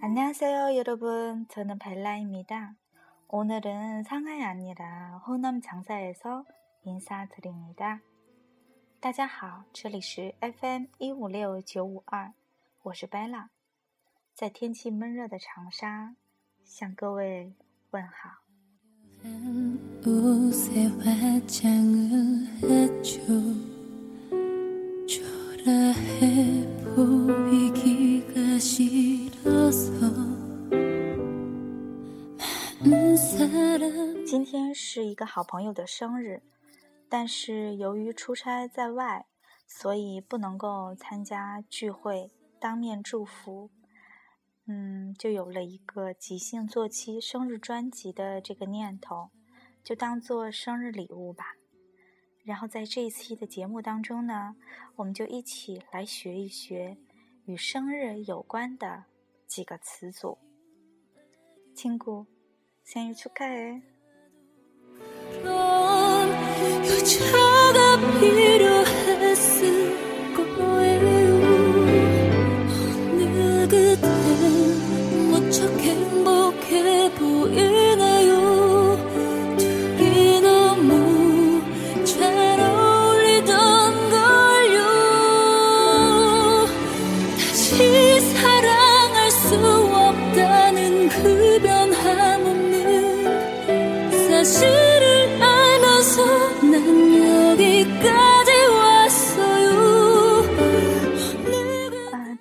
안녕하세요, 여러분. 저는 벨라입니다. 오늘은 상하이 아니라 호남 장사에서 인사드립니다. 大家好，这里是 FM 一五六九五二，我是 Bella，在天气闷热的长沙向各位问好。 옷에 화장을 했죠 초라해 보이기 今天是一个好朋友的生日，但是由于出差在外，所以不能够参加聚会，当面祝福。嗯，就有了一个即兴做期生日专辑的这个念头，就当做生日礼物吧。然后在这一期的节目当中呢，我们就一起来学一学与生日有关的几个词组。亲姑，生日축하해！ 넌 그 여자가 필요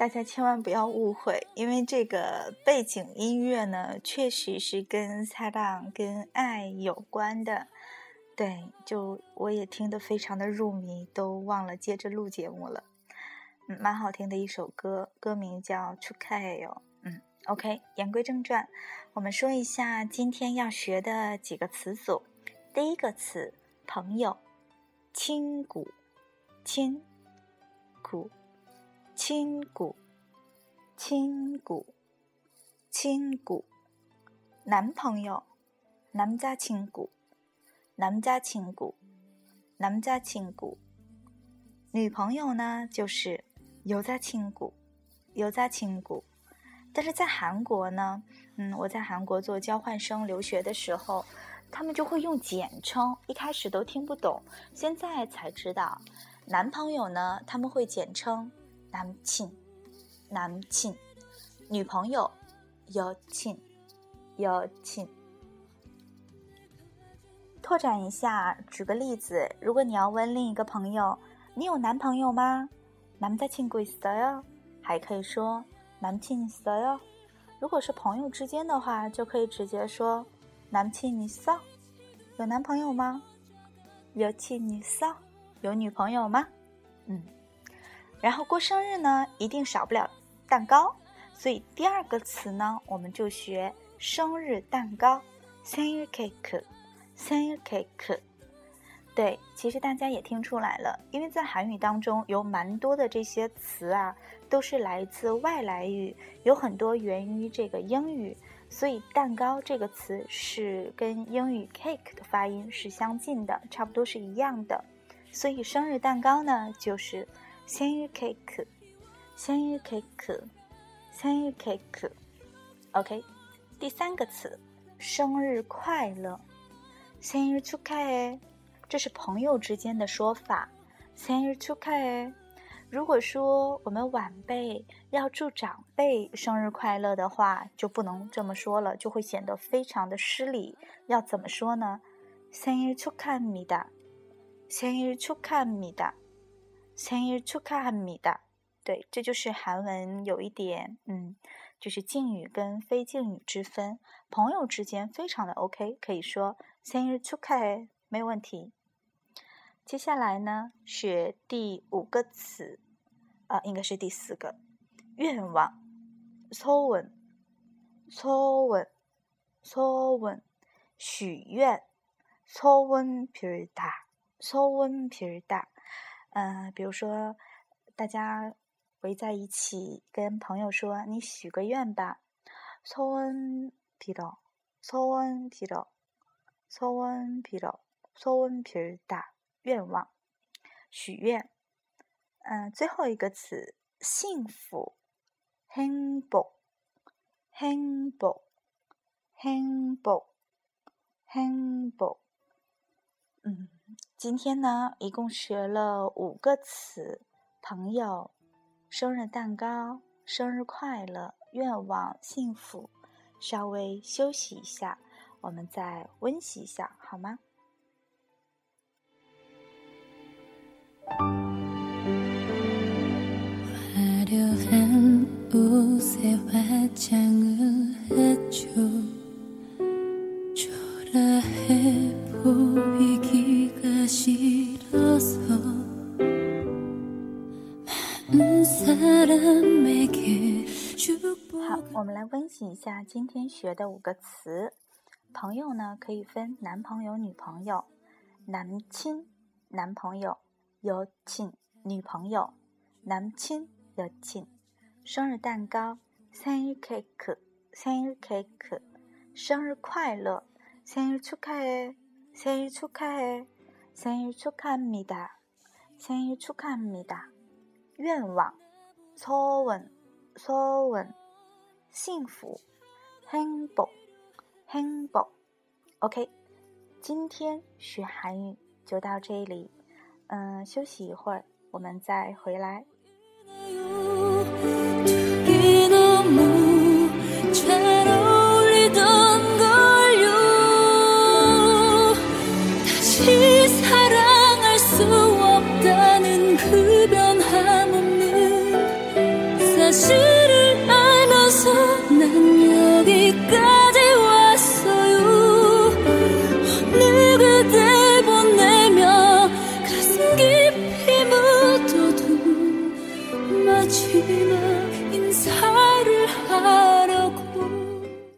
大家千万不要误会，因为这个背景音乐呢，确实是跟撒浪、跟爱有关的。对，就我也听得非常的入迷，都忘了接着录节目了。嗯，蛮好听的一首歌，歌名叫《出开哟》。嗯，OK，言归正传，我们说一下今天要学的几个词组。第一个词，朋友，亲骨，亲骨。亲骨，亲骨，亲骨，男朋友，남자친구，남자친구，남자친구。女朋友呢，就是여자친구，여자친구。但是在韩国呢，嗯，我在韩国做交换生留学的时候，他们就会用简称，一开始都听不懂，现在才知道，男朋友呢，他们会简称。 남친， 남친，女朋友여친， 여친。拓展一下，举个例子，如果你要问另一个朋友，你有男朋友吗？남자친구있어 요？ 还可以说남친있어 요？ 如果是朋友之间的话，就可以直接说남친있어？ 有男朋友吗？여친있어？ 有女朋友吗？嗯。 然后过生日呢，一定少不了蛋糕，所以第二个词呢，我们就学生日蛋糕生日 cake，生日 cake。对，其实大家也听出来了，因为在韩语当中有蛮多的这些词啊，都是来自外来语，有很多源于这个英语，所以蛋糕这个词是跟英语 cake 的发音是相近的，差不多是一样的。所以生日蛋糕呢，就是。生日 cake，生日 cake，生日 cake。OK，第三个词，生日快乐，生日축하 해。 这是朋友之间的说法，生日축하 해。 如果说我们晚辈要祝长辈生日快乐的话，就不能这么说了，就会显得非常的失礼。要怎么说呢？生日축하합니 다， 生日축하합니 다。 생일축하합니 다。 对，这就是韩文有一点，嗯，就是敬语跟非敬语之分。朋友之间非常的 OK，可以说생일축하해没有问题。接下来呢是第五个词，啊，应该是第四个，愿望，소 원， 소 원， 소 원， 许愿，소원빌 다， 소원빌 다。 嗯，比如说，大家围在一起跟朋友说：“你许个愿吧。”소원빌 어， 소원빌 어， 소원빌 어， 소원빌 다， 愿望，许愿。嗯，最后一个词，幸福， 행복, 행복, 행복, 행복。嗯， 今天呢，一共学了五个词：朋友、生日蛋糕、生日快乐、愿望、幸福。稍微休息一下，我们再温习一下，好吗？我们来温习一下今天学的五个词。朋友呢，可以分男朋友、女朋友，男亲男朋友，有亲女朋友，男亲有亲。生日蛋糕，生日 cake，生日 cake，生日快乐，生日축하해，生日축하해，生日축하합니다，生日축하합니다。愿望，소원，소원。 幸福，humble，humble，OK，今天学韩语就到这里，嗯，休息一会儿，我们再回来。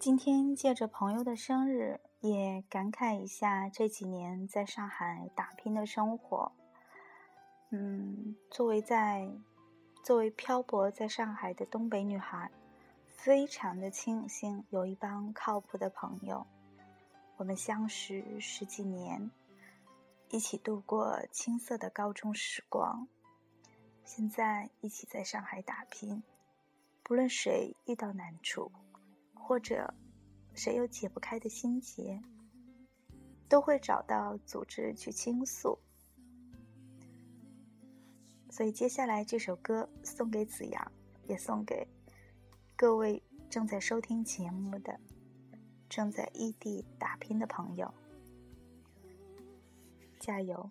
今天借着朋友的生日，也感慨一下这几年在上海打拼的生活。嗯，作为在作为漂泊在上海的东北女孩，非常的庆幸有一帮靠谱的朋友。我们相识十几年，一起度过青涩的高中时光，现在一起在上海打拼。不论谁遇到难处，或者谁有解不开的心结，都会找到组织去倾诉。所以接下来这首歌送给子阳，也送给各位正在收听节目的、正在异地打拼的朋友，加油！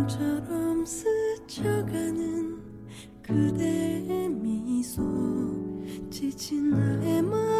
꿈처럼 스쳐가는 그대의 미소 지친 나의 마음